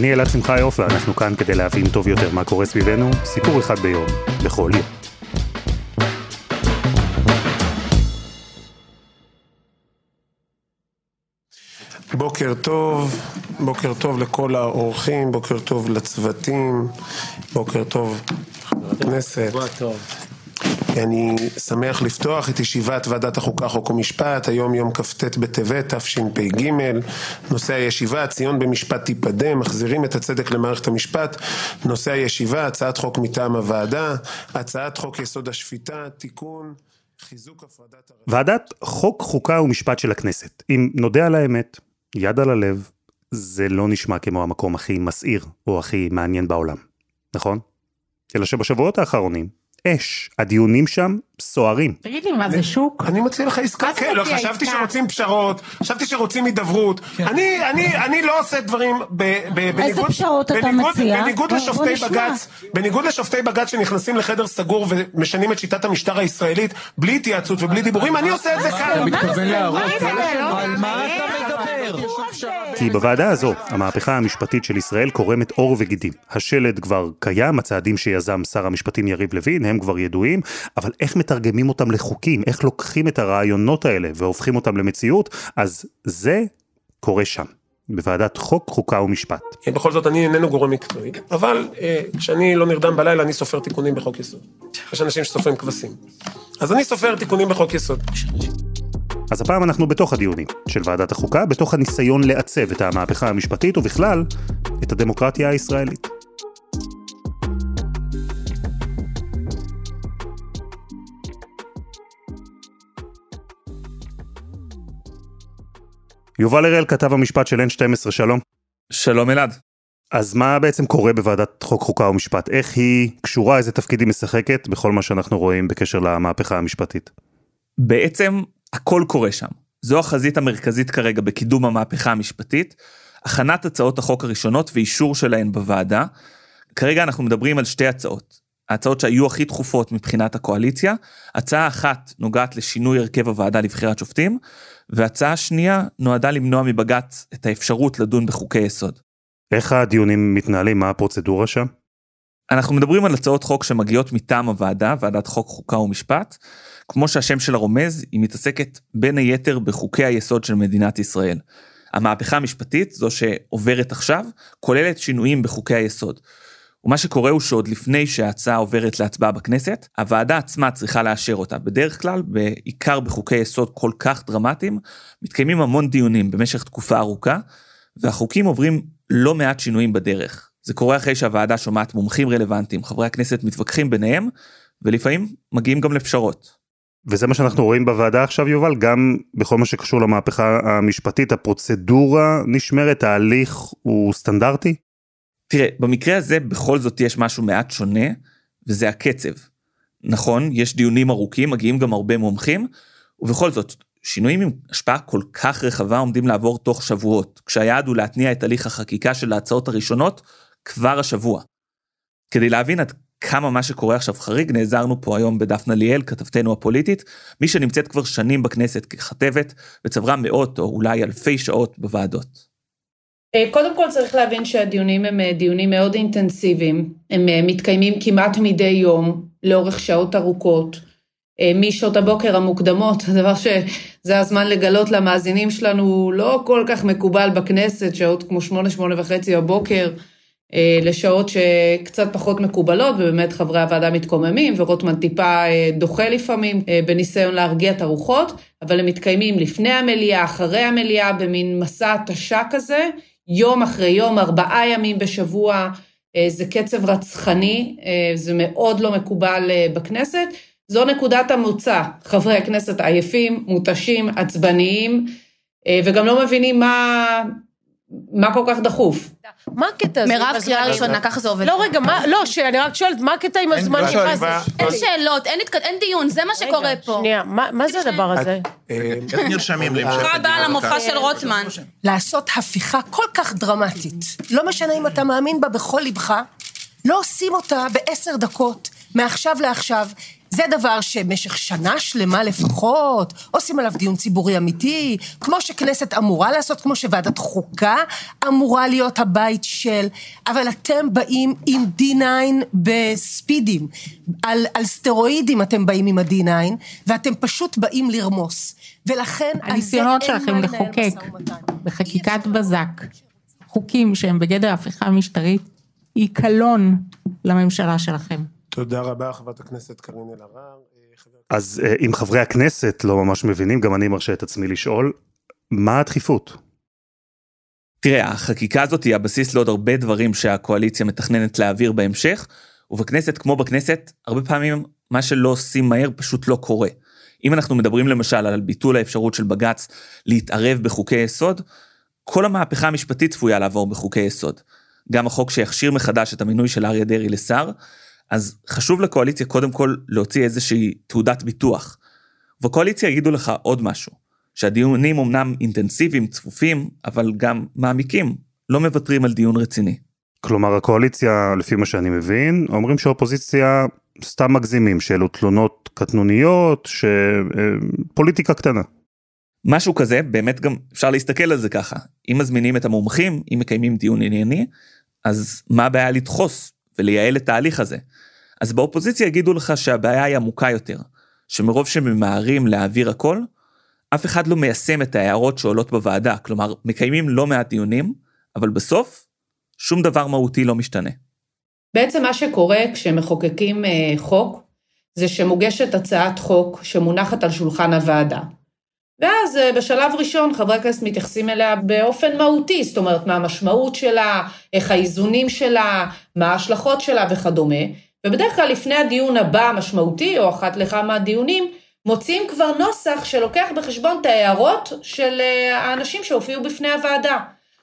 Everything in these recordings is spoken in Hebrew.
אני אלעד שמחיוף ואנחנו כאן כדי להבין טוב יותר מה קורה סביבנו, סיפור אחד ביום, בכל יום. בוקר טוב, בוקר טוב לכל האורחים, בוקר טוב לצוותים, בוקר טוב חבר הכנסת. אני שמח לפתוח את ישיבת ועדת החוקה, חוק ומשפט, היום יום כ"ט בטבת תשפ"ג. נושא הישיבה, ציון במשפט תיפדה, מחזירים את הצדק למערכת המשפט. נושא הישיבה, הצעת חוק מטעם הוועדה, הצעת חוק יסוד השפיטה, תיקון, חיזוק הפרדת... ועדת חוק, חוקה ומשפט של הכנסת. אם נודה על האמת, יד על הלב, זה לא נשמע כמו המקום הכי מסעיר או הכי מעניין בעולם, נכון? אלא שבשבועות האחרונים, אש. הדיונים שם סוערים. תגיד לי, מה זה שוק? אני מציע לך עסקה, מה כן, לא, חשבתי? שרוצים פשרות, חשבתי שרוצים הידברות. אני, אני, לא עושה דברים בניגוד... פשרות אתה מציע? בניגוד לשופטי. בג"ץ, בניגוד לשופטי בג"ץ שנכנסים לחדר סגור ומשנים את שיטת המשטר הישראלית, בלי התייעצות ובלי דיבורים, אני עושה את זה כאן. מתכוון להרוג? על מה אתה מדבר? כי בוועדה הזו, המהפכה המשפטית של ישראל קורמת עור וגידים. השלד כבר קיים, הצעדים שיזם שר המשפטים יריב לוין, הם כבר ידועים, אבל איך מתרגמים אותם לחוקים, איך לוקחים את הרעיונות האלה והופכים אותם למציאות, אז זה קורה שם, בוועדת חוק, חוקה ומשפט. בכל זאת אני איננו גורם מקצועי, אבל אה, כשאני לא נרדם בלילה אני סופר תיקונים בחוק יסוד. יש אנשים שסופרים כבשים. אז אני סופר תיקונים בחוק יסוד. אז הפעם אנחנו בתוך הדיונים של ועדת החוקה, בתוך הניסיון לעצב את המהפכה המשפטית ובכלל, את הדמוקרטיה הישראלית. יובל הראל, כתב המשפט של N12, שלום. שלום אלעד. אז מה בעצם קורה בוועדת חוק חוקה ומשפט? איך היא קשורה, איזה תפקיד היא משחקת בכל מה שאנחנו רואים בקשר למהפכה המשפטית? בעצם הכל קורה שם. זו החזית המרכזית כרגע בקידום המהפכה המשפטית, הכנת הצעות החוק הראשונות ואישור שלהן בוועדה. כרגע אנחנו מדברים על שתי הצעות. ההצעות שהיו הכי דחופות מבחינת הקואליציה, הצעה אחת נוגעת לשינוי הרכב הוועדה לבחירת שופטים, והצעה שנייה נועדה למנוע מבג"ץ את האפשרות לדון בחוקי יסוד. איך הדיונים מתנהלים? מה הפרוצדורה שם? אנחנו מדברים על הצעות חוק שמגיעות מטעם הוועדה, ועדת חוק, חוקה ומשפט. כמו שהשם שלה רומז, היא מתעסקת בין היתר בחוקי היסוד של מדינת ישראל. המהפכה המשפטית, זו שעוברת עכשיו, כוללת שינויים בחוקי היסוד. ומה שקורה הוא שעוד לפני שההצעה עוברת להצבעה בכנסת, הוועדה עצמה צריכה לאשר אותה. בדרך כלל, בעיקר בחוקי יסוד כל כך דרמטיים, מתקיימים המון דיונים במשך תקופה ארוכה, והחוקים עוברים לא מעט שינויים בדרך. זה קורה אחרי שהוועדה שומעת מומחים רלוונטיים, חברי הכנסת מתווכחים ביניהם, ולפעמים מגיעים גם לפשרות. וזה מה שאנחנו רואים בוועדה עכשיו, יובל, גם בכל מה שקשור למהפכה המשפטית, הפרוצדורה נשמרת, ההליך הוא סטנדרטי? תראה, במקרה הזה בכל זאת יש משהו מעט שונה, וזה הקצב. נכון, יש דיונים ארוכים, מגיעים גם הרבה מומחים, ובכל זאת, שינויים עם השפעה כל כך רחבה עומדים לעבור תוך שבועות, כשהיעד הוא להתניע את הליך החקיקה של ההצעות הראשונות כבר השבוע. כדי להבין עד כמה מה שקורה עכשיו חריג, נעזרנו פה היום בדפנה ליאל, כתבתנו הפוליטית, מי שנמצאת כבר שנים בכנסת ככתבת, וצברה מאות או אולי אלפי שעות בוועדות. אה, קודם כל צריך להבין שהדיונים הם אה, דיונים מאוד אינטנסיביים, הם אה, מתקיימים כמעט מדי יום, לאורך שעות ארוכות, משעות הבוקר המוקדמות, דבר שזה הזמן לגלות למאזינים שלנו לא כל כך מקובל בכנסת, שעות כמו שמונה, שמונה וחצי בבוקר, לשעות שקצת פחות מקובלות, ובאמת חברי הוועדה מתקוממים, ורוטמן טיפה אה, דוחה לפעמים, אה, בניסיון להרגיע את הרוחות, אבל הם מתקיימים לפני המליאה, אחרי המליאה, במין מסע התשה כזה, יום אחרי יום, ארבעה ימים בשבוע, אה, זה קצב רצחני, אה, זה מאוד לא מקובל אה, בכנסת. זו נקודת המוצא, חברי הכנסת עייפים, מותשים, עצבניים, אה, וגם לא מבינים מה, מה כל כך דחוף? מה הקטע הזה? מירב, קריאה. ראשונה, ככה זה עובד. לא, רגע, מה, לא, שאני רק שואלת, מה הקטע עם הזמן? לא שואלים, זה? מה- אין שאלות, אין דיון, זה מה שקורה פה. שנייה, מה זה הדבר הזה? אה, איך נרשמים להמשך ברוכה הבאה? למופע של רוטמן. לעשות הפיכה כל כך דרמטית, לא משנה אם אתה מאמין בה בכל ליבך, לא עושים אותה בעשר דקות, מעכשיו לעכשיו. זה דבר שבמשך שנה שלמה לפחות, עושים עליו דיון ציבורי אמיתי, כמו שכנסת אמורה לעשות, כמו שוועדת חוקה אמורה להיות הבית של, אבל אתם באים עם D9 בספידים, על, על סטרואידים אתם באים עם ה-D9, ואתם פשוט באים לרמוס. ולכן על זה אין מה לנהל לחוקק. בחקיקת בזק חוקים שהם בגדר הפיכה משטרית, היא קלון לממשלה שלכם. תודה רבה, חברת הכנסת קארין אלהרר. אה, אז אה, אם חברי הכנסת לא ממש מבינים, גם אני מרשה את עצמי לשאול, מה הדחיפות? תראה, החקיקה הזאת היא הבסיס לעוד הרבה דברים שהקואליציה מתכננת להעביר בהמשך, ובכנסת, כמו בכנסת, הרבה פעמים מה שלא עושים מהר פשוט לא קורה. אם אנחנו מדברים למשל על ביטול האפשרות של בג"ץ להתערב בחוקי יסוד, כל המהפכה המשפטית צפויה לעבור בחוקי יסוד. גם החוק שיכשיר מחדש את המינוי של אריה דרעי לשר, אז חשוב לקואליציה קודם כל להוציא איזושהי תעודת ביטוח. בקואליציה יגידו לך עוד משהו, שהדיונים אמנם אינטנסיביים, צפופים, אבל גם מעמיקים, לא מוותרים על דיון רציני. כלומר, הקואליציה, לפי מה שאני מבין, אומרים שהאופוזיציה סתם מגזימים, שאלו תלונות קטנוניות, שפוליטיקה קטנה. משהו כזה, באמת גם אפשר להסתכל על זה ככה. אם מזמינים את המומחים, אם מקיימים דיון ענייני, אז מה הבעיה לדחוס ולייעל את ההליך הזה? אז באופוזיציה יגידו לך שהבעיה היא עמוקה יותר, שמרוב שממהרים להעביר הכל, אף אחד לא מיישם את ההערות שעולות בוועדה, כלומר, מקיימים לא מעט דיונים, אבל בסוף, שום דבר מהותי לא משתנה. בעצם מה שקורה כשמחוקקים אה, חוק, זה שמוגשת הצעת חוק שמונחת על שולחן הוועדה. ואז אה, בשלב ראשון חברי הכנסת מתייחסים אליה באופן מהותי, זאת אומרת, מה המשמעות שלה, איך האיזונים שלה, מה ההשלכות שלה וכדומה, ובדרך כלל לפני הדיון הבא המשמעותי, או אחת לכמה דיונים, מוציאים כבר נוסח שלוקח בחשבון את ההערות של אה, האנשים שהופיעו בפני הוועדה.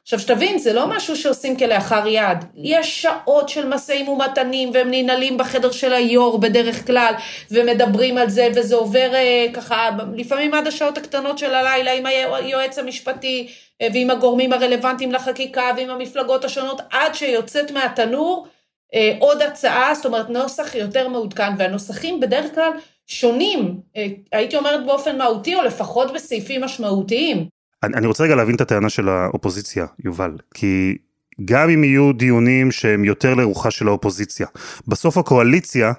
עכשיו שתבין, זה לא משהו שעושים כלאחר יד. יש שעות של משאים ומתנים, והם ננעלים בחדר של היו"ר בדרך כלל, ומדברים על זה, וזה עובר אה, ככה, לפעמים עד השעות הקטנות של הלילה, עם היועץ המשפטי, אה, ועם הגורמים הרלוונטיים לחקיקה, ועם המפלגות השונות, עד שיוצאת מהתנור אה, עוד הצעה, זאת אומרת נוסח יותר מעודכן, והנוסחים בדרך כלל שונים, אה, הייתי אומרת באופן מהותי, או לפחות בסעיפים משמעותיים. אני, אני רוצה רגע להבין את הטענה של האופוזיציה, יובל, כי גם אם יהיו דיונים שהם יותר לרוחה של האופוזיציה, בסוף הקואליציה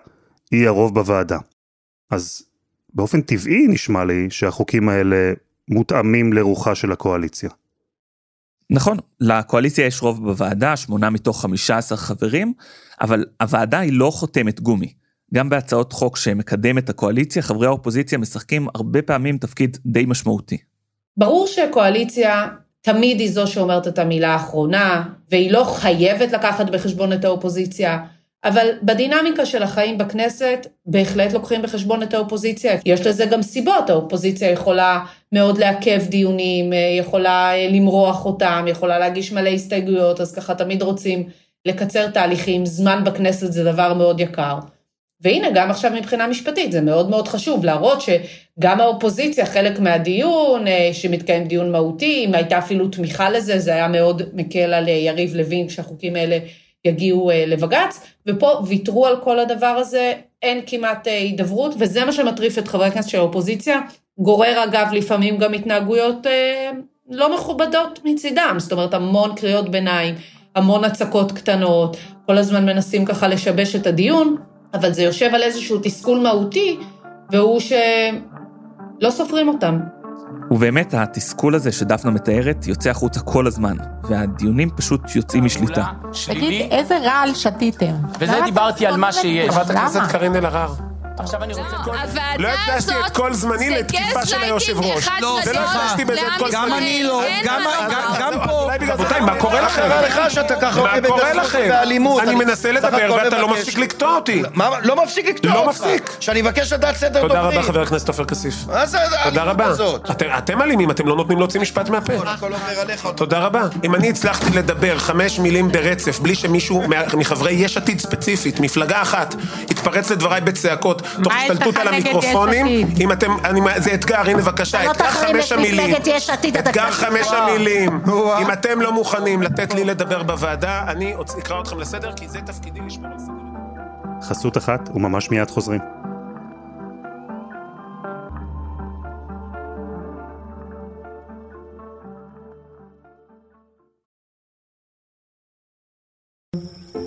היא הרוב בוועדה. אז באופן טבעי נשמע לי שהחוקים האלה מותאמים לרוחה של הקואליציה. נכון, לקואליציה יש רוב בוועדה, שמונה מתוך 15 חברים, אבל הוועדה היא לא חותמת גומי. גם בהצעות חוק שמקדמת הקואליציה, חברי האופוזיציה משחקים הרבה פעמים תפקיד די משמעותי. ברור שקואליציה תמיד היא זו שאומרת את המילה האחרונה, והיא לא חייבת לקחת בחשבון את האופוזיציה, אבל בדינמיקה של החיים בכנסת, בהחלט לוקחים בחשבון את האופוזיציה. יש לזה גם סיבות, האופוזיציה יכולה מאוד לעכב דיונים, יכולה למרוח אותם, יכולה להגיש מלא הסתייגויות, אז ככה תמיד רוצים לקצר תהליכים, זמן בכנסת זה דבר מאוד יקר. והנה, גם עכשיו מבחינה משפטית, זה מאוד מאוד חשוב להראות שגם האופוזיציה, חלק מהדיון, שמתקיים דיון מהותי, אם הייתה אפילו תמיכה לזה, זה היה מאוד מקל על יריב לוין כשהחוקים האלה יגיעו לבג"ץ, ופה ויתרו על כל הדבר הזה, אין כמעט הידברות, וזה מה שמטריף את חברי הכנסת של האופוזיציה, גורר אגב לפעמים גם התנהגויות לא מכובדות מצידם, זאת אומרת המון קריאות ביניים, המון הצקות קטנות, כל הזמן מנסים ככה לשבש את הדיון, אבל זה יושב על איזשהו תסכול מהותי, והוא שלא סופרים אותם. ובאמת, התסכול הזה שדפנה מתארת יוצא החוצה כל הזמן, והדיונים פשוט יוצאים משליטה. תגיד, איזה רעל שתיתם? וזה דיברתי על מה שיש. חברת הכנסת קארין אלהרר. הוועדה לא הקדשתי את כל זמני לתקיפה של גזלייטינג היושב ראש. אחד לא, זה לא גדול הקדשתי בזה את כל. זמני. גם אני לא, גם- מה פה. רבותיי, מה קורה לכם? קרה לך שאתה ככה מה קורה לכם? באלימות? אני מנסה לדבר ואתה לא. מפסיק לקטוע אותי. מה, לא מפסיק לקטוע לא אותך. מפסיק. שאני מבקש לדעת סדר תודה דוברים. רבה חבר הכנסת עופר כסיף. מה זה תודה האלימות רבה. הזאת? אתם- אתם אלימים, אתם לא נותנים להוציא משפט מהפה. תודה רבה. אם אני הצלחתי לדבר חמש מילים ברצף בלי שמישהו מחברי יש עתיד ספציפית, מפלגה אחת, יתפרץ לדבריי בצעקות, תוך השתלטות על המיקרופונים? אם אתם, אני, זה אתגר, הנה בבקשה, לא אתגר חמש המילים. אתגר חמש. המילים. וואו. אם אתם לא מוכנים לתת לי לדבר בוועדה, אני אקרא אתכם לסדר, כי זה תפקידי לשמור על סדר. חסות אחת וממש מיד חוזרים.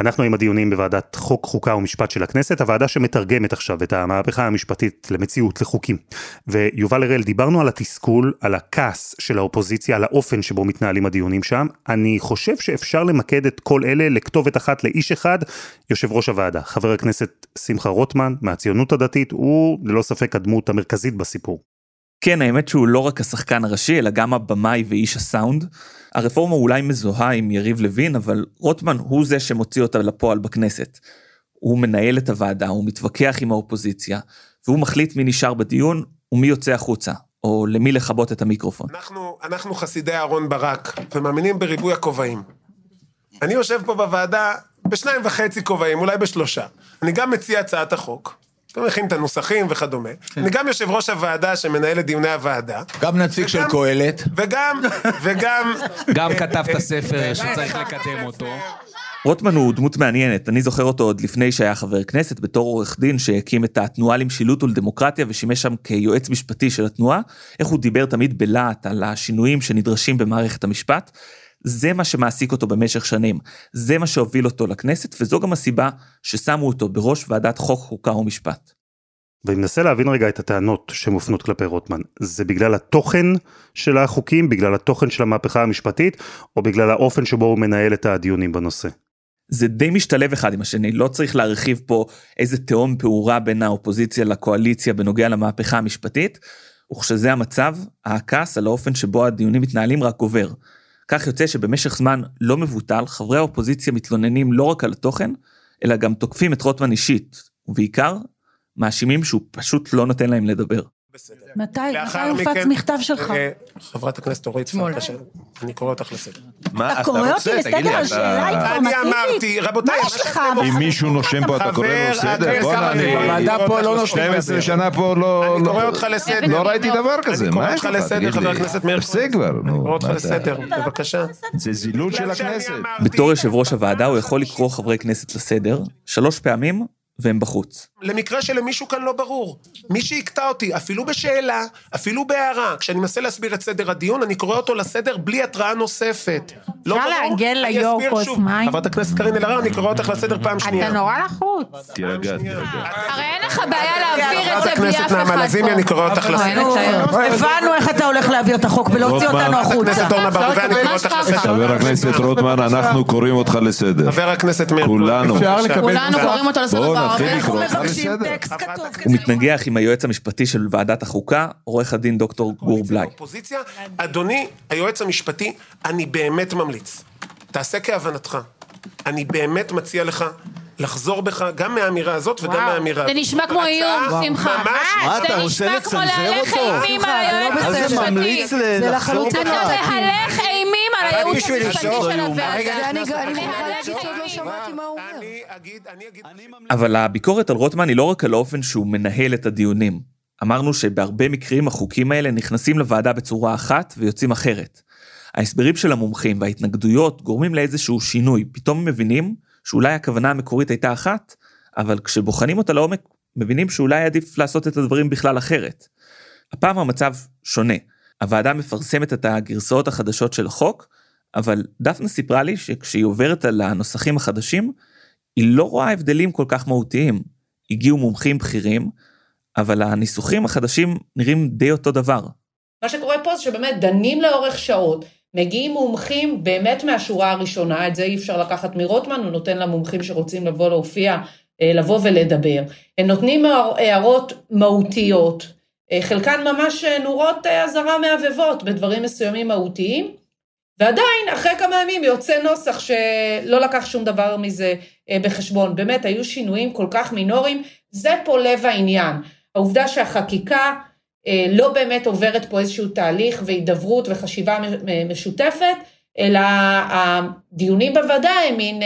אנחנו עם הדיונים בוועדת חוק, חוקה ומשפט של הכנסת, הוועדה שמתרגמת עכשיו את המהפכה המשפטית למציאות, לחוקים. ויובל הראל, דיברנו על התסכול, על הכעס של האופוזיציה, על האופן שבו מתנהלים הדיונים שם. אני חושב שאפשר למקד את כל אלה לכתובת אחת לאיש אחד, יושב ראש הוועדה, חבר הכנסת שמחה רוטמן, מהציונות הדתית, הוא ללא ספק הדמות המרכזית בסיפור. כן, האמת שהוא לא רק השחקן הראשי, אלא גם הבמאי ואיש הסאונד. הרפורמה אולי מזוהה עם יריב לוין, אבל רוטמן הוא זה שמוציא אותה לפועל בכנסת. הוא מנהל את הוועדה, הוא מתווכח עם האופוזיציה, והוא מחליט מי נשאר בדיון ומי יוצא החוצה, או למי לכבות את המיקרופון. אנחנו, אנחנו חסידי אהרון ברק, ומאמינים בריבוי הכובעים. אני יושב פה בוועדה בשניים וחצי כובעים, אולי בשלושה. אני גם מציע הצעת החוק, גם מכין את הנוסחים וכדומה. אני גם יושב ראש הוועדה שמנהל את דיוני הוועדה. גם נציג של קהלת. וגם, וגם... גם כתב את הספר שצריך לקדם. אותו. רוטמן הוא דמות מעניינת, אני זוכר אותו עוד לפני שהיה חבר כנסת, בתור עורך דין שהקים את התנועה למשילות ולדמוקרטיה ושימש שם כיועץ משפטי של התנועה, איך הוא דיבר תמיד בלהט על השינויים שנדרשים במערכת המשפט. זה מה שמעסיק אותו במשך שנים, זה מה שהוביל אותו לכנסת, וזו גם הסיבה ששמו אותו בראש ועדת חוק, חוקה ומשפט. ואני מנסה להבין רגע את הטענות שמופנות כלפי רוטמן. זה בגלל התוכן של החוקים, בגלל התוכן של המהפכה המשפטית, או בגלל האופן שבו הוא מנהל את הדיונים בנושא? זה די משתלב אחד עם השני, לא צריך להרחיב פה איזה תהום פעורה בין האופוזיציה לקואליציה בנוגע למהפכה המשפטית, וכשזה המצב, הכעס על האופן שבו הדיונים מתנהלים רק גובר. כך יוצא שבמשך זמן לא מבוטל, חברי האופוזיציה מתלוננים לא רק על התוכן, אלא גם תוקפים את רוטמן אישית, ובעיקר, מאשימים שהוא פשוט לא נותן להם לדבר. מתי? הופץ מכתב שלך? אה, חברת הכנסת אורית פרקש, אני קורא אותך לסדר. מה אתה קורא אותי לסדר על שאלה אני אינפורמטיבית? אמרתי, רבותיי, מה יש לך? אם מישהו נושם פה, אתה קורא לו לסדר? בוא'נה, אני- אני... בוועדה פה לא נושמים 12 שנה פה לא... אני לא- קורא אותך לסדר. לא ראיתי דבר כזה, אני קורא מה אותך יש לך? לסדר, תגיד חבר לי. הכנסת מאיר תפסיק כבר, אני. קורא אותך לסדר, בבקשה. זה זילות של הכנסת. בתור יושב ראש הוועדה הוא יכול לקרוא חברי כנסת לסדר, שלוש פעמים, והם בחוץ. למקרה שלמישהו כאן לא ברור. מי שיקטע אותי, אפילו בשאלה, אפילו בהערה, כשאני מנסה להסביר את סדר הדיון, אני קורא אותו לסדר בלי התראה נוספת. לא ברור? לעגל אני ליו"ר אסביר כוס שוב. מים? חברת הכנסת קארין אלהרר, אני קורא אותך לסדר פעם שנייה. אתה נורא לחוץ. תירגע, תירגע. הרי אין לך בעיה להעביר את חברת זה בלי הכנסת אף נעמה אחד לזימי, אני פה. קורא אותך לסדר. הבנו איך אתה הולך להעביר את החוק ולהוציא. אותנו חברת החוצה. הכנסת אורנה ברביבאי, אני קורא ממש אותך ככה. לסדר. חבר הכנסת רוטמן, אנחנו קוראים אותך לסדר. חבר הכנסת מאיר. כולנו. קוראים אותו לסדר בערבית. לקרוא אותך לסדר. טקסט כתוב. הוא מתנגח עם היועץ המשפטי של ועדת החוקה, עורך הדין דוקטור גור בליי. אדוני היועץ המשפטי, אני באמת ממליץ, תעשה כהבנתך. אני באמת מציע לך לחזור בך גם מהאמירה הזאת וגם מהאמירה זה הזאת. נשמע כמו איום, שמחה. מה, אתה זה רוצה נשמע כמו לצנזר להלך אותו? אימים על היועץ מה זה המשפטי. לחזור לחלוטין אתה מהלך אימים הייעוץ המשפטי של. הוועדה. אבל הביקורת על רוטמן היא לא רק על האופן שהוא מנהל את הדיונים. אמרנו שבהרבה מקרים החוקים האלה נכנסים לוועדה בצורה אחת ויוצאים אחרת. ההסברים של המומחים וההתנגדויות גורמים לאיזשהו שינוי, פתאום הם מבינים שאולי הכוונה המקורית הייתה אחת, אבל כשבוחנים אותה לעומק, מבינים שאולי עדיף לעשות את הדברים בכלל אחרת. הפעם המצב שונה. הוועדה מפרסמת את הגרסאות החדשות של החוק, אבל דפנה סיפרה לי שכשהיא עוברת על הנוסחים החדשים, היא לא רואה הבדלים כל כך מהותיים. הגיעו מומחים בכירים, אבל הניסוחים החדשים נראים די אותו דבר. מה שקורה פה זה שבאמת דנים לאורך שעות, מגיעים מומחים באמת מהשורה הראשונה, את זה אי אפשר לקחת מרוטמן, הוא נותן למומחים שרוצים לבוא להופיע, אה, לבוא ולדבר. הם נותנים הערות מהותיות, אה, חלקן ממש אה, נורות אזהרה מהבהבות בדברים מסוימים מהותיים, ועדיין אחרי כמה ימים יוצא נוסח שלא לקח שום דבר מזה בחשבון. באמת, היו שינויים כל כך מינוריים, זה פה לב העניין. העובדה שהחקיקה לא באמת עוברת פה איזשהו תהליך והידברות וחשיבה משותפת, אלא הדיונים בוועדה הם מין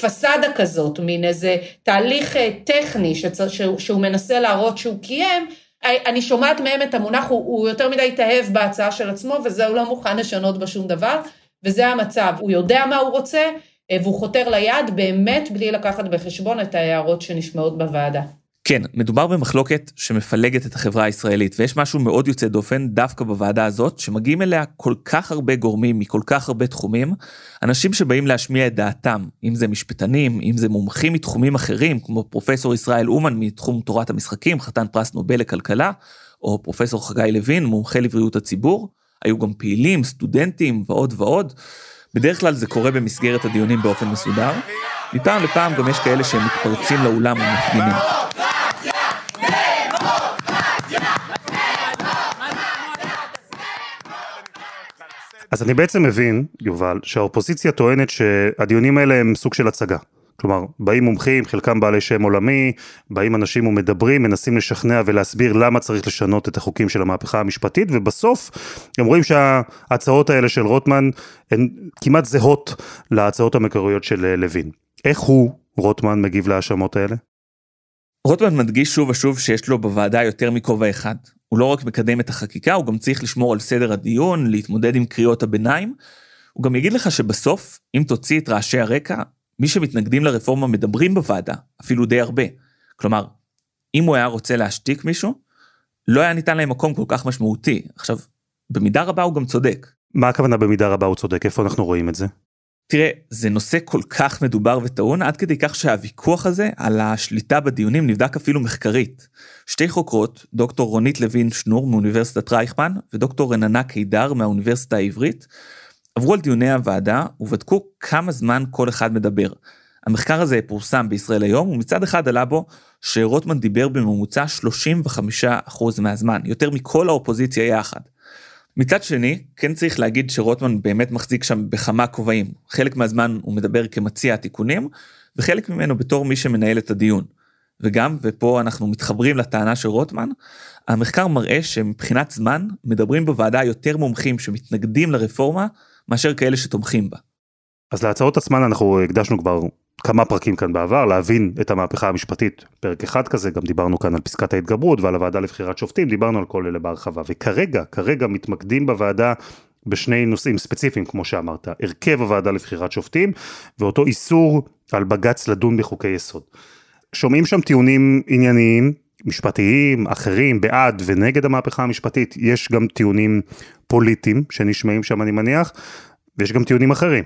פסאדה כזאת, מין איזה תהליך טכני שצר, שהוא, שהוא מנסה להראות שהוא קיים, אני שומעת מהם את המונח, הוא, הוא יותר מדי התאהב בהצעה של עצמו, וזה הוא לא מוכן לשנות בה שום דבר, וזה המצב. הוא יודע מה הוא רוצה, והוא חותר ליד באמת בלי לקחת בחשבון את ההערות שנשמעות בוועדה. כן, מדובר במחלוקת שמפלגת את החברה הישראלית, ויש משהו מאוד יוצא דופן דווקא בוועדה הזאת, שמגיעים אליה כל כך הרבה גורמים מכל כך הרבה תחומים, אנשים שבאים להשמיע את דעתם, אם זה משפטנים, אם זה מומחים מתחומים אחרים, כמו פרופסור ישראל אומן מתחום תורת המשחקים, חתן פרס נובל לכלכלה, או פרופסור חגי לוין, מומחה לבריאות הציבור, היו גם פעילים, סטודנטים ועוד ועוד. בדרך כלל זה קורה במסגרת הדיונים באופן מסודר. מפעם לפעם גם יש כאלה שהם מתפרצים לאולם ומפגינים. אז אני בעצם מבין, יובל, שהאופוזיציה טוענת שהדיונים האלה הם סוג של הצגה. כלומר, באים מומחים, חלקם בעלי שם עולמי, באים אנשים ומדברים, מנסים לשכנע ולהסביר למה צריך לשנות את החוקים של המהפכה המשפטית, ובסוף הם רואים שההצעות האלה של רוטמן הן כמעט זהות להצעות המקוריות של לוין. איך הוא, רוטמן, מגיב להאשמות האלה? רוטמן מדגיש שוב ושוב שיש לו בוועדה יותר מכובע אחד. הוא לא רק מקדם את החקיקה, הוא גם צריך לשמור על סדר הדיון, להתמודד עם קריאות הביניים. הוא גם יגיד לך שבסוף, אם תוציא את רעשי הרקע, מי שמתנגדים לרפורמה מדברים בוועדה, אפילו די הרבה. כלומר, אם הוא היה רוצה להשתיק מישהו, לא היה ניתן להם מקום כל כך משמעותי. עכשיו, במידה רבה הוא גם צודק. מה הכוונה במידה רבה הוא צודק? איפה אנחנו רואים את זה? תראה, זה נושא כל כך מדובר וטעון, עד כדי כך שהוויכוח הזה על השליטה בדיונים נבדק אפילו מחקרית. שתי חוקרות, דוקטור רונית לוין שנור מאוניברסיטת רייכמן ודוקטור רננה קידר מהאוניברסיטה העברית, עברו על דיוני הוועדה ובדקו כמה זמן כל אחד מדבר. המחקר הזה פורסם בישראל היום, ומצד אחד עלה בו שרוטמן דיבר בממוצע 35% מהזמן, יותר מכל האופוזיציה יחד. מצד שני, כן צריך להגיד שרוטמן באמת מחזיק שם בכמה כובעים. חלק מהזמן הוא מדבר כמציע התיקונים, וחלק ממנו בתור מי שמנהל את הדיון. וגם, ופה אנחנו מתחברים לטענה של רוטמן, המחקר מראה שמבחינת זמן, מדברים בוועדה יותר מומחים שמתנגדים לרפורמה, מאשר כאלה שתומכים בה. אז להצעות עצמן אנחנו הקדשנו כבר כמה פרקים כאן בעבר, להבין את המהפכה המשפטית, פרק אחד כזה, גם דיברנו כאן על פסקת ההתגברות ועל הוועדה לבחירת שופטים, דיברנו על כל אלה בהרחבה, וכרגע, כרגע מתמקדים בוועדה בשני נושאים ספציפיים, כמו שאמרת, הרכב הוועדה לבחירת שופטים, ואותו איסור על בג"ץ לדון בחוקי יסוד. שומעים שם טיעונים ענייניים, משפטיים, אחרים, בעד ונגד המהפכה המשפטית, יש גם טיעונים פוליטיים שנשמעים שם אני מניח, ויש גם טיעונים אחרים.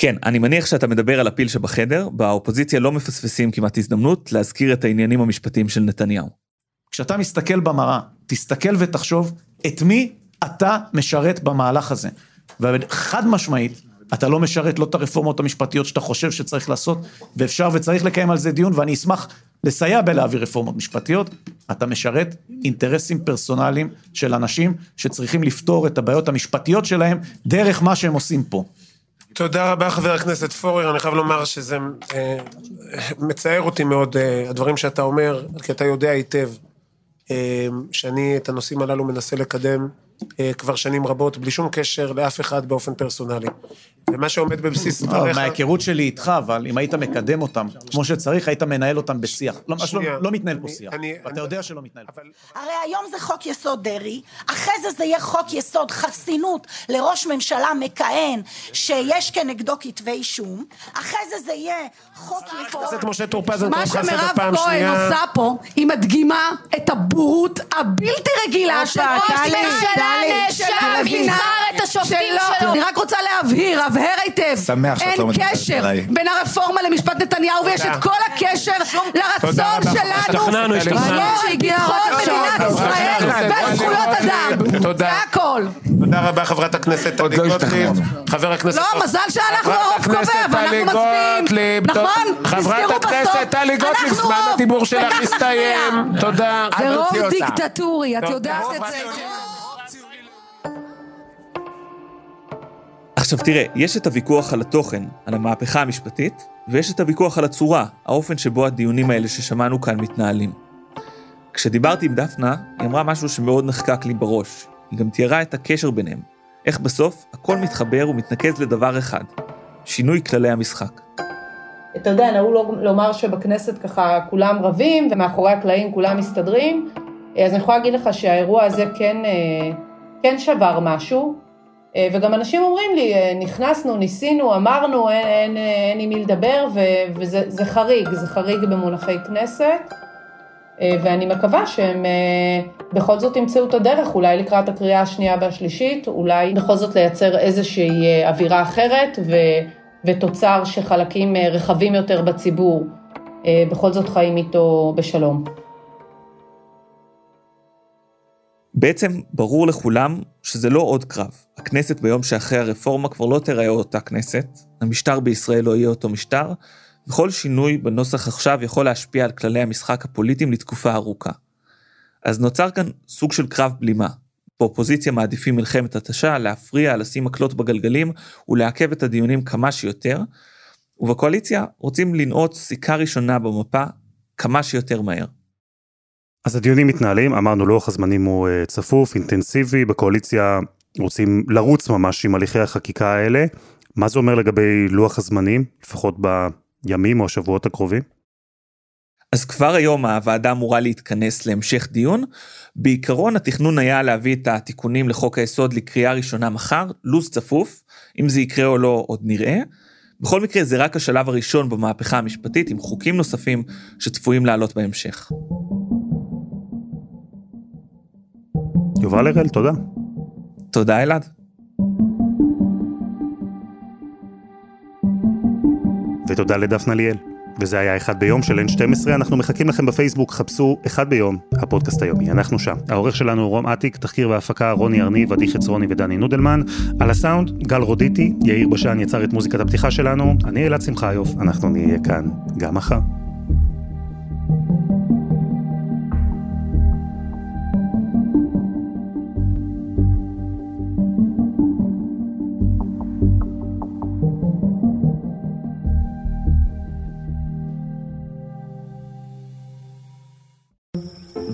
כן, אני מניח שאתה מדבר על הפיל שבחדר, באופוזיציה לא מפספסים כמעט הזדמנות להזכיר את העניינים המשפטיים של נתניהו. כשאתה מסתכל במראה, תסתכל ותחשוב את מי אתה משרת במהלך הזה. וחד משמעית, אתה לא משרת לא את הרפורמות המשפטיות שאתה חושב שצריך לעשות, ואפשר וצריך לקיים על זה דיון, ואני אשמח לסייע בלהעביר רפורמות משפטיות, אתה משרת אינטרסים פרסונליים של אנשים שצריכים לפתור את הבעיות המשפטיות שלהם דרך מה שהם עושים פה. תודה רבה חבר הכנסת פורר, אני חייב לומר שזה אה, מצער אותי מאוד אה, הדברים שאתה אומר, כי אתה יודע היטב אה, שאני את הנושאים הללו מנסה לקדם כבר שנים רבות, בלי שום קשר לאף אחד באופן פרסונלי. ומה שעומד בבסיס לא, דבריך... מההיכרות שלי איתך, אבל אם היית מקדם אותם כמו שצריך, היית מנהל אותם בשיח. לא, לא, לא מתנהל פה שיח, אתה יודע שלא מתנהל פה. הרי היום זה חוק יסוד דרעי, אחרי זה זה יהיה חוק יסוד חסינות לראש ממשלה מכהן, שיש כנגדו כתבי אישום, אחרי זה זה יהיה חוק יסוד... מה שמירב כהן עושה פה, היא מדגימה את הבורות הבלתי רגילה של ראש ממשלה שהנאשם יבחר את השופטים. שלו. אני רק רוצה להבהיר, הבהר היטב. לא אין קשר. בין הרפורמה למשפט נתניהו, ויש. את כל הקשר לרצון שלנו השתכנענו, השתכנענו. לשמור על ביטחון מדינת ישראל ועל זכויות אדם. תודה. זה הכל. תודה רבה חברת הכנסת טלי גוטליב. חבר הכנסת... לא, מזל שאנחנו הרוב קובע, ואנחנו מצביעים. גוטליב, נכון? חברת הכנסת טלי גוטליב, זמן הדיבור שלך הסתיים. תודה. זה רוב. דיקטטורי, את יודעת את זה. עכשיו תראה, יש את הוויכוח על התוכן, על המהפכה המשפטית, ויש את הוויכוח על הצורה, האופן שבו הדיונים האלה ששמענו כאן מתנהלים. כשדיברתי עם דפנה, היא אמרה משהו שמאוד נחקק לי בראש. היא גם תיארה את הקשר ביניהם. איך בסוף הכל מתחבר ומתנקז לדבר אחד, שינוי כללי המשחק. אתה יודע, נהוג לומר שבכנסת ככה כולם רבים, ומאחורי הקלעים כולם מסתדרים. אז אני יכולה להגיד לך שהאירוע הזה כן, אה, כן שבר משהו. אה, וגם אנשים אומרים לי, אה, נכנסנו, ניסינו, אמרנו, אין, אין, אין עם מי לדבר, וזה זה חריג, זה חריג במונחי כנסת. אה, ואני מקווה שהם אה, בכל זאת ימצאו את הדרך, אולי לקראת הקריאה השנייה והשלישית, אולי בכל זאת לייצר איזושהי אה, אווירה אחרת ו, ותוצר שחלקים אה, רחבים יותר בציבור אה, בכל זאת חיים איתו בשלום. בעצם ברור לכולם שזה לא עוד קרב. הכנסת ביום שאחרי הרפורמה כבר לא תיראה אותה כנסת, המשטר בישראל לא יהיה אותו משטר, וכל שינוי בנוסח עכשיו יכול להשפיע על כללי המשחק הפוליטיים לתקופה ארוכה. אז נוצר כאן סוג של קרב בלימה. באופוזיציה מעדיפים מלחמת התשה, להפריע, לשים מקלות בגלגלים ולעכב את הדיונים כמה שיותר, ובקואליציה רוצים לנעוץ סיכה ראשונה במפה כמה שיותר מהר. אז הדיונים מתנהלים, אמרנו לוח הזמנים הוא אה, צפוף, אינטנסיבי, בקואליציה רוצים לרוץ ממש עם הליכי החקיקה האלה. מה זה אומר לגבי לוח הזמנים, לפחות בימים או השבועות הקרובים? אז כבר היום הוועדה אמורה להתכנס להמשך דיון. בעיקרון התכנון היה להביא את התיקונים לחוק היסוד לקריאה ראשונה מחר, לו"ז צפוף, אם זה יקרה או לא עוד נראה. בכל מקרה זה רק השלב הראשון במהפכה המשפטית עם חוקים נוספים שצפויים לעלות בהמשך. יובל הראל, תודה. תודה אלעד. ותודה לדפנה ליאל. וזה היה אחד ביום של N12, אנחנו מחכים לכם בפייסבוק, חפשו אחד ביום, הפודקאסט היומי, אנחנו שם. העורך שלנו הוא רום אטיק, תחקיר והפקה רוני ארניב, עדי חצרוני ודני נודלמן. על הסאונד, גל רודיטי, יאיר בשן יצר את מוזיקת הפתיחה שלנו, אני אלעד שמחיוף, אנחנו נהיה כאן גם מחר.